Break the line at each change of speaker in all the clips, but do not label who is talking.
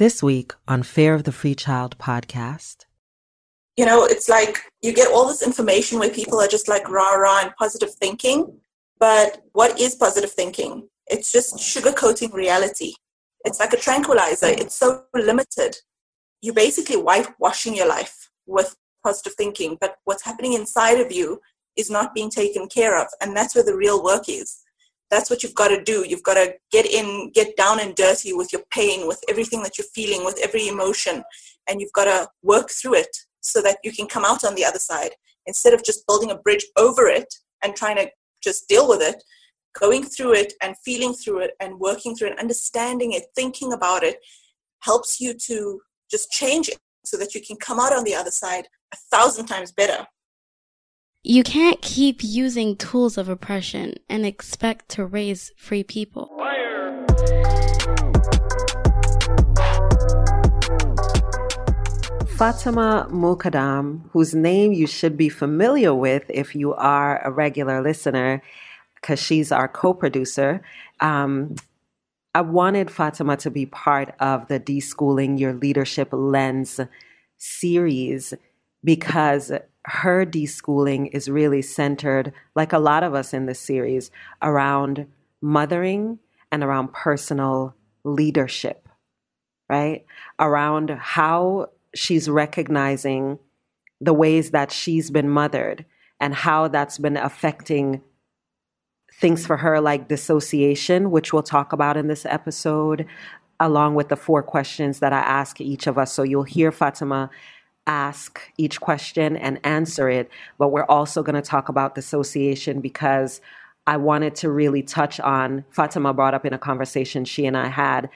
This week on Fare of the Free Child podcast.
You know, it's like you get all this information where people are just like rah rah and positive thinking. But what is positive thinking? It's just sugarcoating reality. It's like a tranquilizer, it's so limited. You're basically whitewashing your life with positive thinking, but what's happening inside of you is not being taken care of. And that's where the real work is that's what you've got to do. You've got to get in get down and dirty with your pain with everything that you're feeling with every emotion and you've got to work through it so that you can come out on the other side. Instead of just building a bridge over it and trying to just deal with it going through it and feeling through it and working through it understanding it thinking about it helps you to just change it so that you can come out on the other side a thousand times better
you can't keep using tools of oppression and expect to raise free people. Fire.
Fatima Mookadam, whose name you should be familiar with if you are a regular listener, because she's our co producer. Um, I wanted Fatima to be part of the Deschooling Your Leadership Lens series because her deschooling is really centered, like a lot of us in this series, around mothering and around personal leadership, right? Around how she's recognizing the ways that she's been mothered and how that's been affecting things for her like dissociation, which we'll talk about in this episode, along with the four questions that I ask each of us. So you'll hear Fatima ask each question and answer it, but we're also going to talk about dissociation because I wanted to really touch on, Fatima brought up in a conversation she and I had,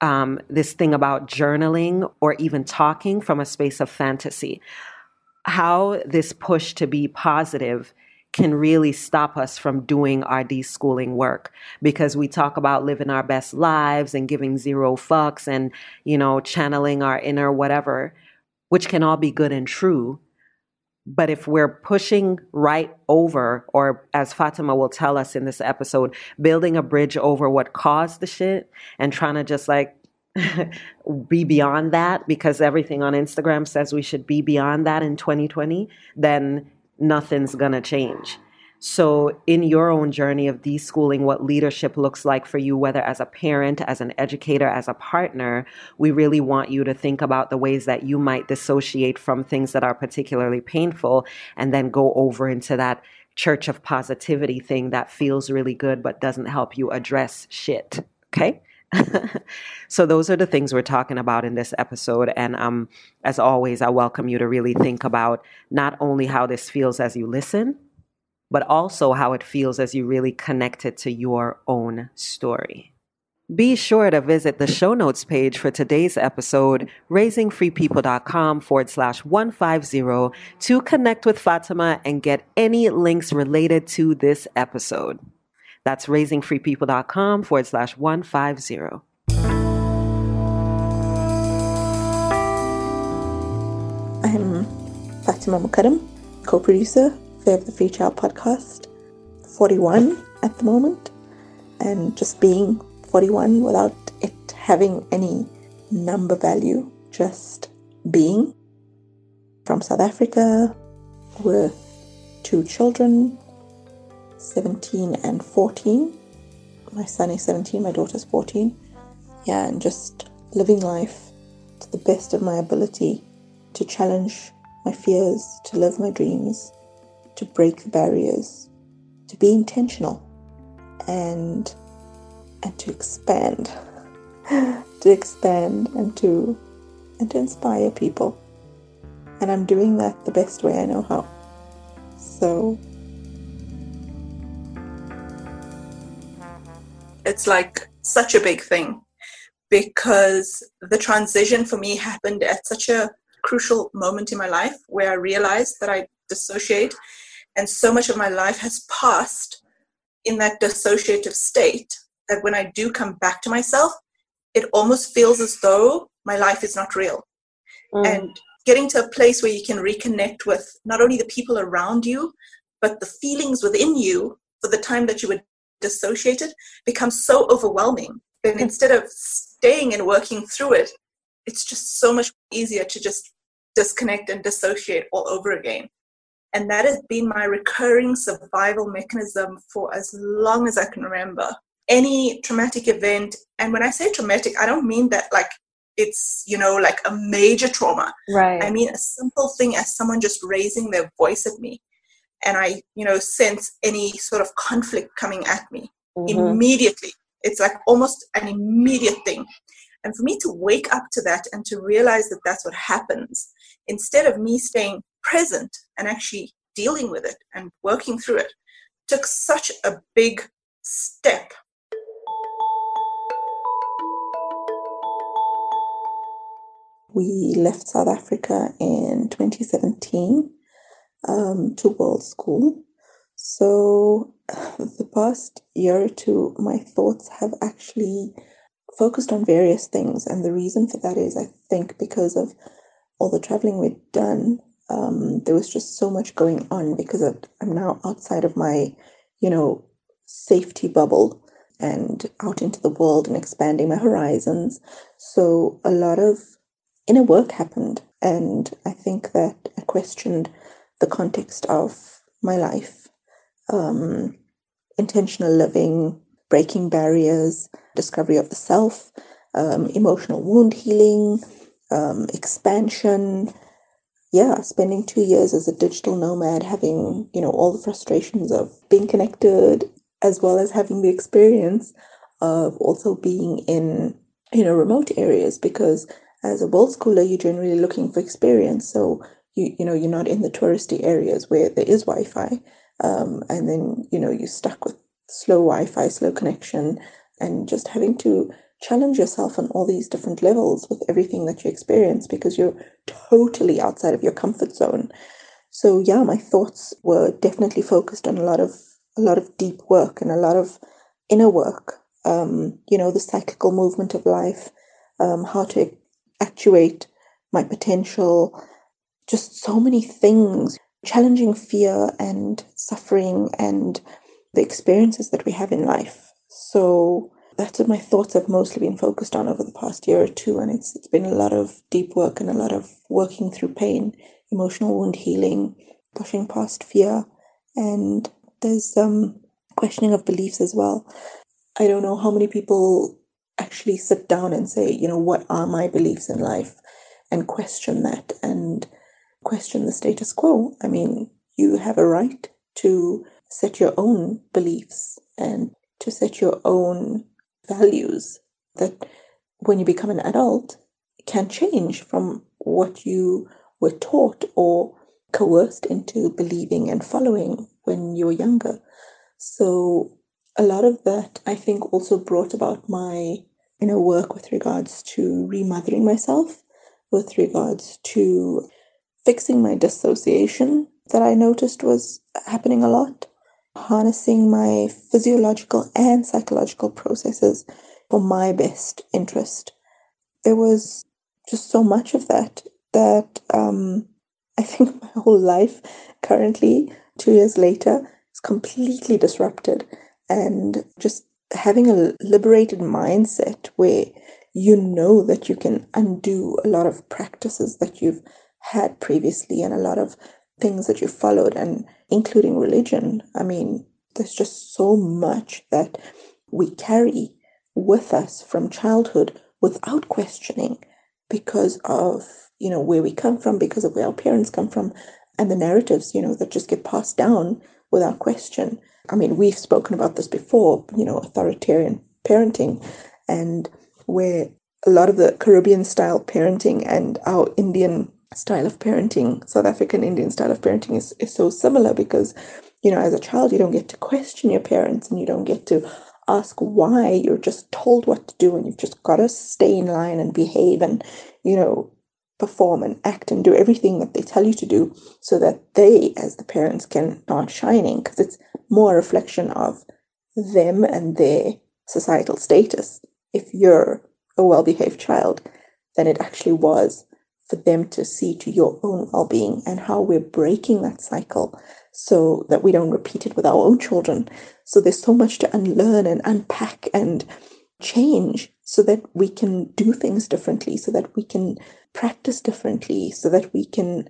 um, this thing about journaling or even talking from a space of fantasy. How this push to be positive can really stop us from doing our deschooling work because we talk about living our best lives and giving zero fucks and, you know, channeling our inner whatever which can all be good and true. But if we're pushing right over, or as Fatima will tell us in this episode, building a bridge over what caused the shit and trying to just like be beyond that because everything on Instagram says we should be beyond that in 2020, then nothing's gonna change. So, in your own journey of deschooling what leadership looks like for you, whether as a parent, as an educator, as a partner, we really want you to think about the ways that you might dissociate from things that are particularly painful and then go over into that church of positivity thing that feels really good but doesn't help you address shit. Okay? so those are the things we're talking about in this episode and um as always I welcome you to really think about not only how this feels as you listen but also how it feels as you really connect it to your own story. Be sure to visit the show notes page for today's episode, raisingfreepeople.com forward slash 150 to connect with Fatima and get any links related to this episode. That's raisingfreepeople.com forward slash 150.
I'm Fatima Mookadam, co producer Of the Child podcast, 41 at the moment, and just being 41 without it having any number value, just being. From South Africa with two children, 17 and 14. My son is 17, my daughter's 14. Yeah, and just living life to the best of my ability to challenge my fears, to live my dreams, to break the barriers, to be intentional, and and to expand, to expand and to and to inspire people. And I'm doing that the best way I know how. So it's like such a big thing because the transition for me happened at such a crucial moment in my life where I realized that I dissociate and so much of my life has passed in that dissociative state that when I do come back to myself, it almost feels as though my life is not real. Mm. And getting to a place where you can reconnect with not only the people around you, but the feelings within you for the time that you were dissociated becomes so overwhelming. Then mm. instead of staying and working through it,
it's just so much easier to just disconnect and dissociate all over again. And that has been my recurring survival mechanism for as long as I can remember. Any traumatic event, and when I say traumatic, I don't mean that like it's, you know, like a major trauma.
Right.
I mean a simple thing as someone just raising their voice at me. And I, you know, sense any sort of conflict coming at me mm-hmm. immediately. It's like almost an immediate thing. And for me to wake up to that and to realize that that's what happens, instead of me staying present and actually dealing with it and working through it, took such a big step.
We left South Africa in 2017 um, to World School. So, the past year or two, my thoughts have actually focused on various things. And the reason for that is, I think, because of all the traveling we've done, um, there was just so much going on because of, I'm now outside of my, you know, safety bubble and out into the world and expanding my horizons. So a lot of inner work happened. And I think that I questioned the context of my life, um, intentional living, breaking barriers, discovery of the self, um, emotional wound healing, um, expansion. Yeah, spending two years as a digital nomad, having you know all the frustrations of being connected, as well as having the experience of also being in you know remote areas. Because as a world schooler, you're generally looking for experience, so you you know you're not in the touristy areas where there is Wi-Fi, um, and then you know you're stuck with slow Wi-Fi, slow connection, and just having to challenge yourself on all these different levels with everything that you experience because you're totally outside of your comfort zone. So yeah, my thoughts were definitely focused on a lot of a lot of deep work and a lot of inner work. Um, you know, the cyclical movement of life, um, how to actuate my potential, just so many things, challenging fear and suffering and the experiences that we have in life so that's what my thoughts have mostly been focused on over the past year or two. And it's, it's been a lot of deep work and a lot of working through pain, emotional wound healing, pushing past fear. And there's um, questioning of beliefs as well. I don't know how many people actually sit down and say, you know, what are my beliefs in life and question that and question the status quo. I mean, you have a right to set your own beliefs and to set your own values that when you become an adult can change from what you were taught or coerced into believing and following when you were younger. So a lot of that I think also brought about my inner work with regards to remothering myself, with regards to fixing my dissociation that I noticed was happening a lot, harnessing my physiological and psychological processes for my best interest. There was just so much of that that um, I think my whole life currently, two years later, is completely disrupted. And just having a liberated mindset where you know that you can undo a lot of practices that you've had previously and a lot of things that you followed and including religion. I mean, there's just so much that we carry with us from childhood without questioning because of, you know, where we come from, because of where our parents come from, and the narratives, you know, that just get passed down without question. I mean, we've spoken about this before, you know, authoritarian parenting and where a lot of the Caribbean style parenting and our Indian style of parenting, South African Indian style of parenting is, is so similar because, you know, as a child, you don't get to question your parents and you don't get to ask why. You're just told what to do and you've just got to stay in line and behave and, you know, perform and act and do everything that they tell you to do so that they, as the parents, can start shining because it's more a reflection of them and their societal status. If you're a well behaved child, than it actually was for them to see to your own well being and how we're breaking that cycle so that we don't repeat it with our own children. So there's so much to unlearn and unpack and change so that we can do things differently, so that we can practice differently, so that we can,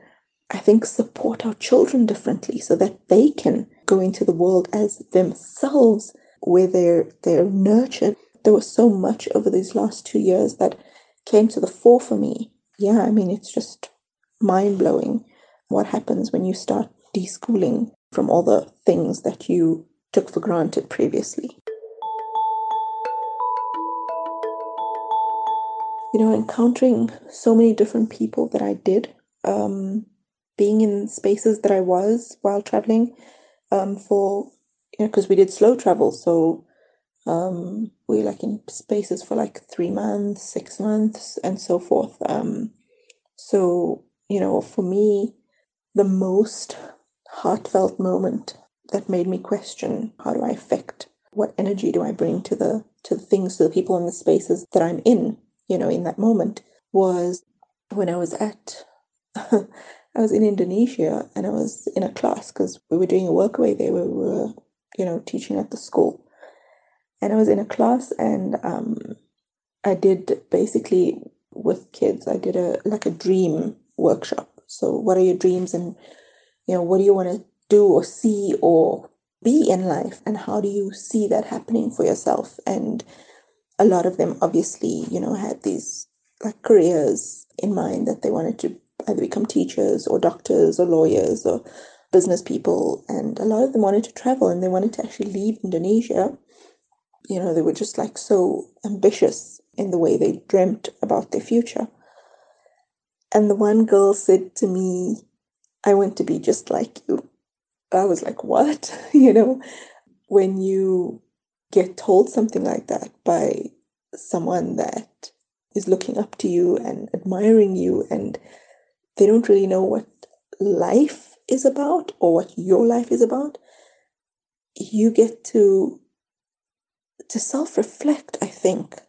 I think, support our children differently, so that they can go into the world as themselves, where they're they're nurtured. There was so much over these last two years that came to the fore for me. Yeah, I mean, it's just mind blowing what happens when you start deschooling from all the things that you took for granted previously. You know, encountering so many different people that I did, um, being in spaces that I was while traveling um, for, you know, because we did slow travel. So um, we like in spaces for like three months, six months, and so forth. Um, so, you know, for me, the most heartfelt moment that made me question how do I affect what energy do I bring to the to the things to the people in the spaces that I'm in you know in that moment was when I was at I was in Indonesia and I was in a class because we were doing a workaway there we were you know teaching at the school and I was in a class and um, I did basically with kids I did a like a dream workshop. So what are your dreams and you know what do you want to do or see or be in life? And how do you see that happening for yourself? And a lot of them obviously you know had these like careers in mind that they wanted to either become teachers or doctors or lawyers or business people. And a lot of them wanted to travel and they wanted to actually leave indonesia you know they were just like so ambitious in the way they dreamt about their future. And the one girl said to me i want to be just like you. I was like, what? you know, when you get told something like that by someone that is looking up to you and admiring you, and they don't really know what life is about or what your life is about, you get to to self-reflect, I think.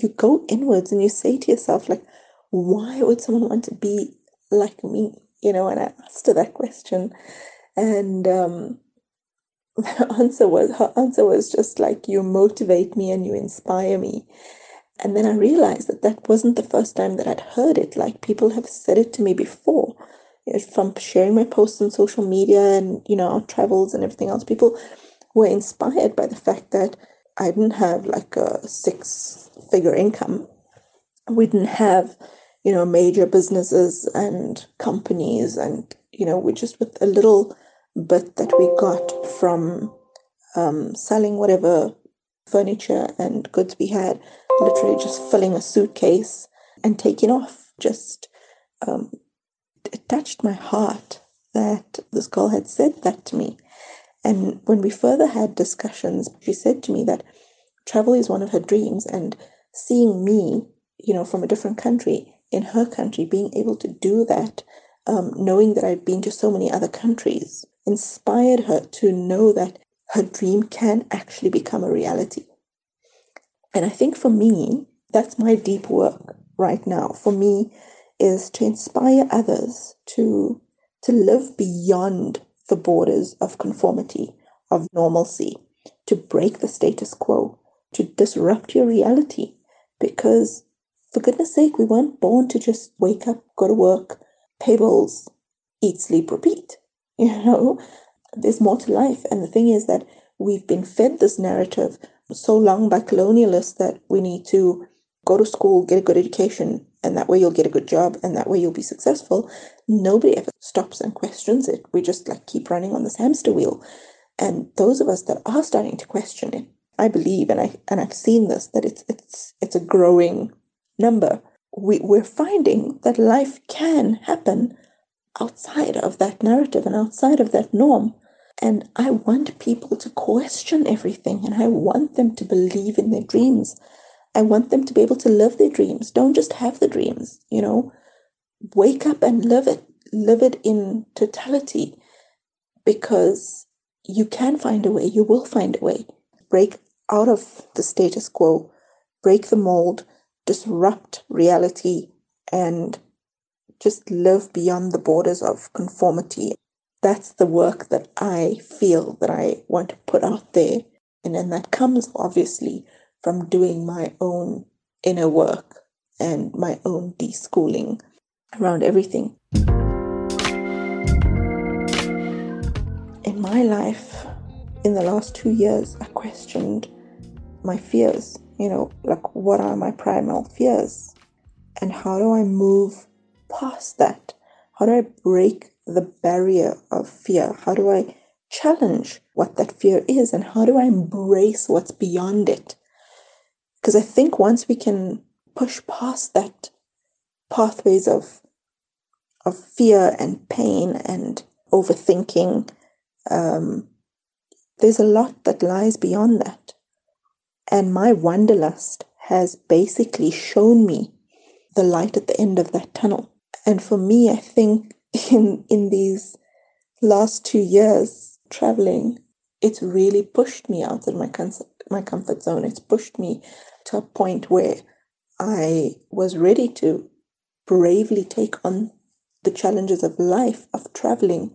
You go inwards and you say to yourself, like, why would someone want to be like me? You know, and I asked her that question and um, her answer was her answer was just like you motivate me and you inspire me and then i realized that that wasn't the first time that i'd heard it like people have said it to me before you know, from sharing my posts on social media and you know our travels and everything else people were inspired by the fact that i didn't have like a six figure income we didn't have you know major businesses and companies and you know we just with a little bit that we got from um, selling whatever furniture and goods we had, literally just filling a suitcase and taking off. Just um, it touched my heart that this girl had said that to me. And when we further had discussions, she said to me that travel is one of her dreams, and seeing me, you know, from a different country in her country, being able to do that, um, knowing that I've been to so many other countries, inspired her to know that her dream can actually become a reality. And I think for me, that's my deep work right now. For me, is to inspire others to to live beyond the borders of conformity, of normalcy, to break the status quo, to disrupt your reality. Because for goodness sake, we weren't born to just wake up, go to work, pay bills, eat, sleep, repeat. You know, there's more to life. And the thing is that we've been fed this narrative so long by colonialists that we need to go to school, get a good education, and that way you'll get a good job, and that way you'll be successful. Nobody ever stops and questions it. We just like keep running on this hamster wheel. And those of us that are starting to question it, I believe, and I and I've seen this, that it's it's it's a growing number. We, we're finding that life can happen outside of that narrative and outside of that norm. And I want people to question everything and I want them to believe in their dreams. I want them to be able to live their dreams. Don't just have the dreams, you know. Wake up and live it. Live it in totality because you can find a way. You will find a way. Break out of the status quo, break the mold, disrupt reality, and just live beyond the borders of conformity. That's the work that I feel that I want to put out there. And then that comes obviously from doing my own inner work and my own deschooling around everything. In my life, in the last two years, I questioned my fears. You know, like what are my primal fears? And how do I move past that? How do I break the barrier of fear? How do I challenge what that fear is? And how do I embrace what's beyond it? Because I think once we can push past that pathways of of fear and pain and overthinking, um, there's a lot that lies beyond that. And my wanderlust has basically shown me the light at the end of that tunnel. And for me, I think in in these last two years traveling, it's really pushed me out of my comfort, my comfort zone. It's pushed me to a point where I was ready to bravely take on the challenges of life, of traveling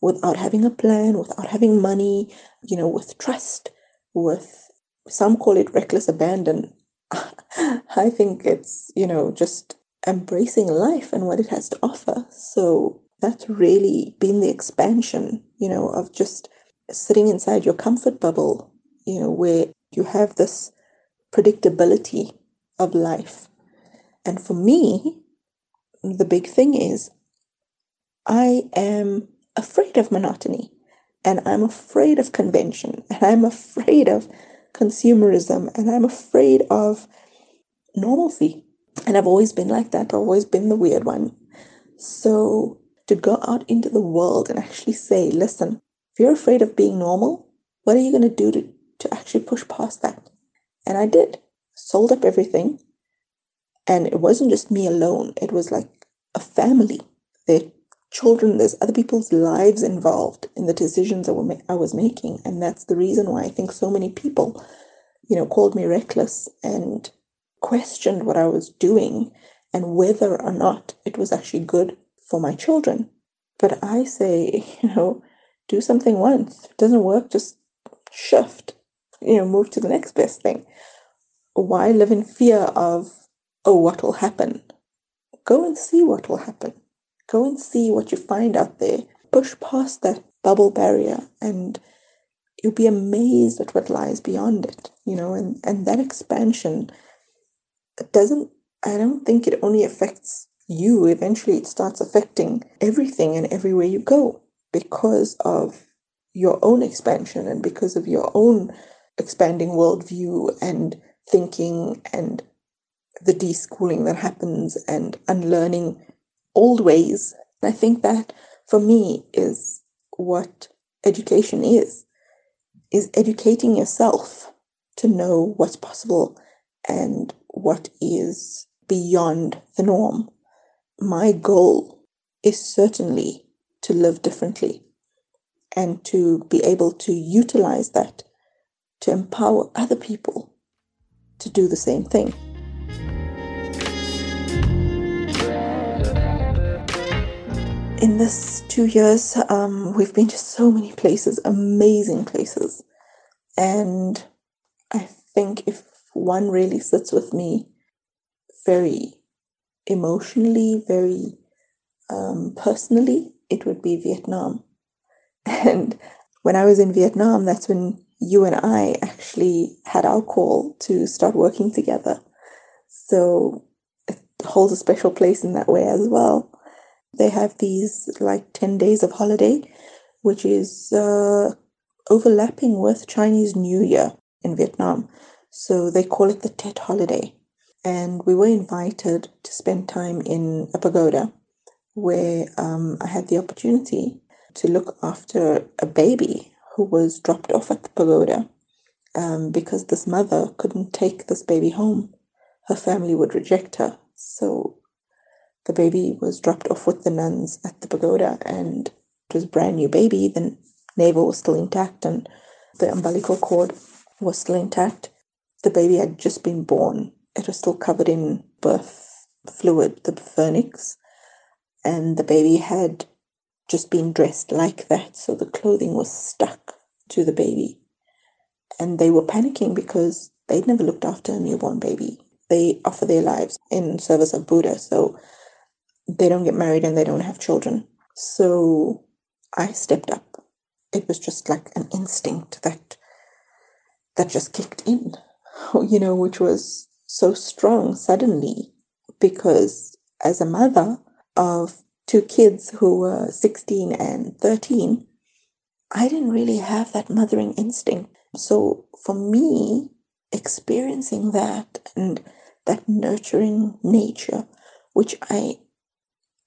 without having a plan, without having money, you know, with trust, with some call it reckless abandon. I think it's, you know, just embracing life and what it has to offer. So that's really been the expansion, you know, of just sitting inside your comfort bubble, you know, where you have this predictability of life. And for me, the big thing is I am afraid of monotony and I'm afraid of convention and I'm afraid of consumerism and I'm afraid of normalcy. And I've always been like that. I've always been the weird one. So to go out into the world and actually say, listen, if you're afraid of being normal, what are you going to do to, to actually push past that? And I did. Sold up everything. And it wasn't just me alone, it was like a family. Their children, there's other people's lives involved in the decisions I, ma- I was making. And that's the reason why I think so many people, you know, called me reckless and questioned what I was doing and whether or not it was actually good for my children. But I say, you know, do something once. If it doesn't work, just shift, you know, move to the next best thing. Why live in fear of, oh, what will happen? Go and see what will happen. Go and see what you find out there. Push past that bubble barrier and you'll be amazed at what lies beyond it, you know, and, and that expansion doesn't, I don't think it only affects you. Eventually, it starts affecting everything and everywhere you go because of your own expansion and because of your own expanding worldview and thinking and the deschooling that happens and unlearning old ways. I think that for me is what education is is educating yourself to know what's possible and what is beyond the norm. My goal is certainly to live differently and to be able to utilize that to empower other people to do the same thing. In this two years, um, we've been to so many places, amazing places. And I think if one really sits with me very emotionally, very um, personally, it would be Vietnam. And when I was in Vietnam, that's when you and I actually had our call to start working together. So it holds a special place in that way as well. They have these like 10 days of holiday, which is uh, overlapping with Chinese New Year in Vietnam. So they call it the Tet holiday. And we were invited to spend time in a pagoda where um, I had the opportunity to look after a baby who was dropped off at the pagoda um, because this mother couldn't take this baby home. Her family would reject her. So the baby was dropped off with the nuns at the pagoda and it was a brand new baby. The navel was still intact and the umbilical cord was still intact. The baby had just been born. It was still covered in birth fluid, the vernix, and the baby had just been dressed like that, so the clothing was stuck to the baby. And they were panicking because they'd never looked after a newborn baby. They offer their lives in service of Buddha, so they don't get married and they don't have children. So I stepped up. It was just like an instinct that that just kicked in, you know, which was so strong suddenly because as a mother of two kids who were 16 and 13, I didn't really have that mothering instinct. So for me, experiencing that and that nurturing nature, which I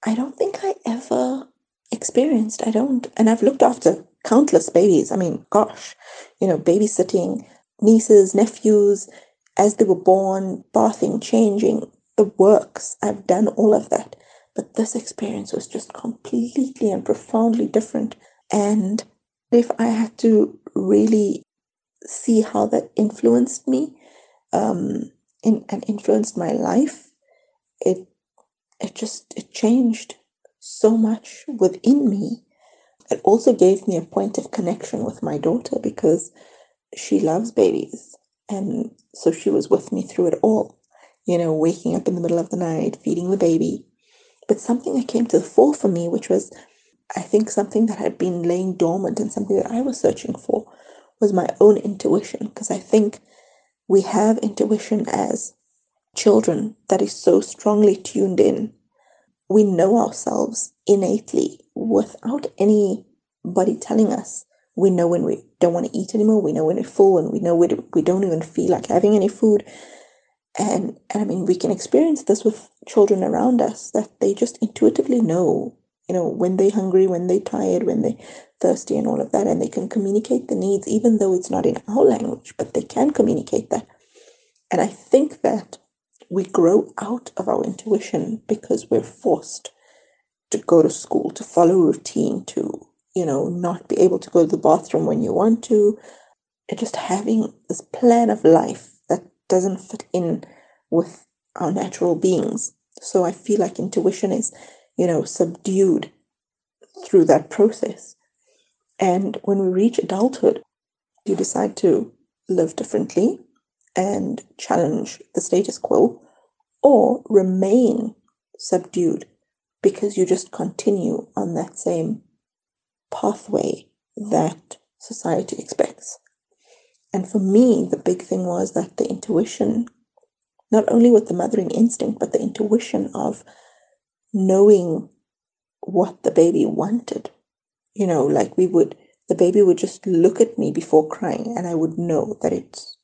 I don't think I ever experienced. I don't and I've looked after countless babies. I mean, gosh, you know, babysitting nieces, nephews as they were born, bathing, changing, the works. I've done all of that. But this experience was just completely and profoundly different. And if I had to really see how that influenced me um, in, and influenced my life, it it just it changed so much within me. It also gave me a point of connection with my daughter because she loves babies, and so she was with me through it all. You know, waking up in the middle of the night, feeding the baby. But something that came to the fore for me, which was I think something that had been laying dormant and something that I was searching for was my own intuition. Because I think we have intuition as children that is so strongly tuned in. We know ourselves innately without anybody telling us. We know when we don't want to eat anymore. We know when we're full and we know we we don't even feel like having any food. And, and I mean, we can experience this with children around us that they just intuitively know you know, when they're hungry, when they're tired, when they're thirsty, and all of that. And they can communicate the needs, even though it's not in our language, but they can communicate that. And I think that we grow out of our intuition because we're forced to go to school, to follow routine, to, you know, not be able to go to the bathroom when you want to. And just having this plan of life doesn't fit in with our natural beings. So I feel like intuition is you know, subdued through that process. And when we reach adulthood, you decide to live differently and challenge the status quo or remain subdued because you just continue on that same pathway that society expects. And for me, the big thing was that the intuition, not only with the mothering instinct, but the intuition of knowing what the baby wanted. You know, like we would, the baby would just look at me before crying, and I would know that its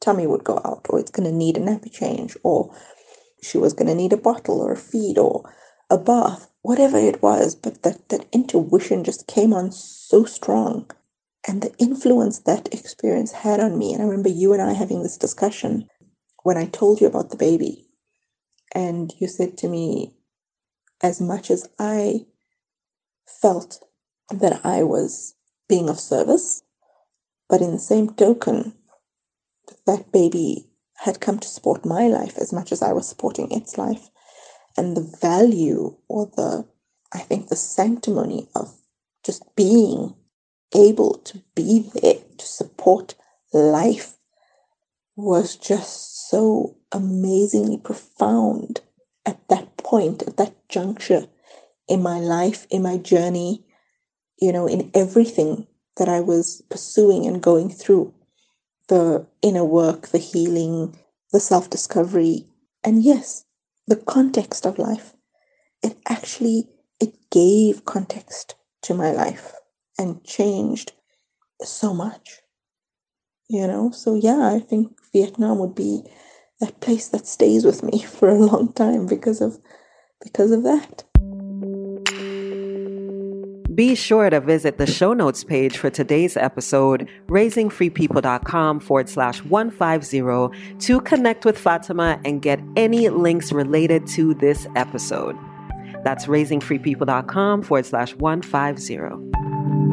tummy would go out, or it's going to need a nappy change, or she was going to need a bottle or a feed or a bath, whatever it was. But that, that intuition just came on so strong. And the influence that experience had on me. And I remember you and I having this discussion when I told you about the baby. And you said to me, as much as I felt that I was being of service, but in the same token, that baby had come to support my life as much as I was supporting its life. And the value or the, I think, the sanctimony of just being able to be there to support life was just so amazingly profound at that point, at that juncture in my life, in my journey, you know, in everything that I was pursuing and going through the inner work, the healing, the self discovery, and yes, the context of life. It actually it gave context to my life and changed so much. You know, so yeah, I think Vietnam would be that place that stays with me for a long time because of because of that.
Be sure to visit the show notes page for today's episode, raisingfreepeople.com forward slash 150, to connect with Fatima and get any links related to this episode. That's raisingfreepeople.com forward slash 150.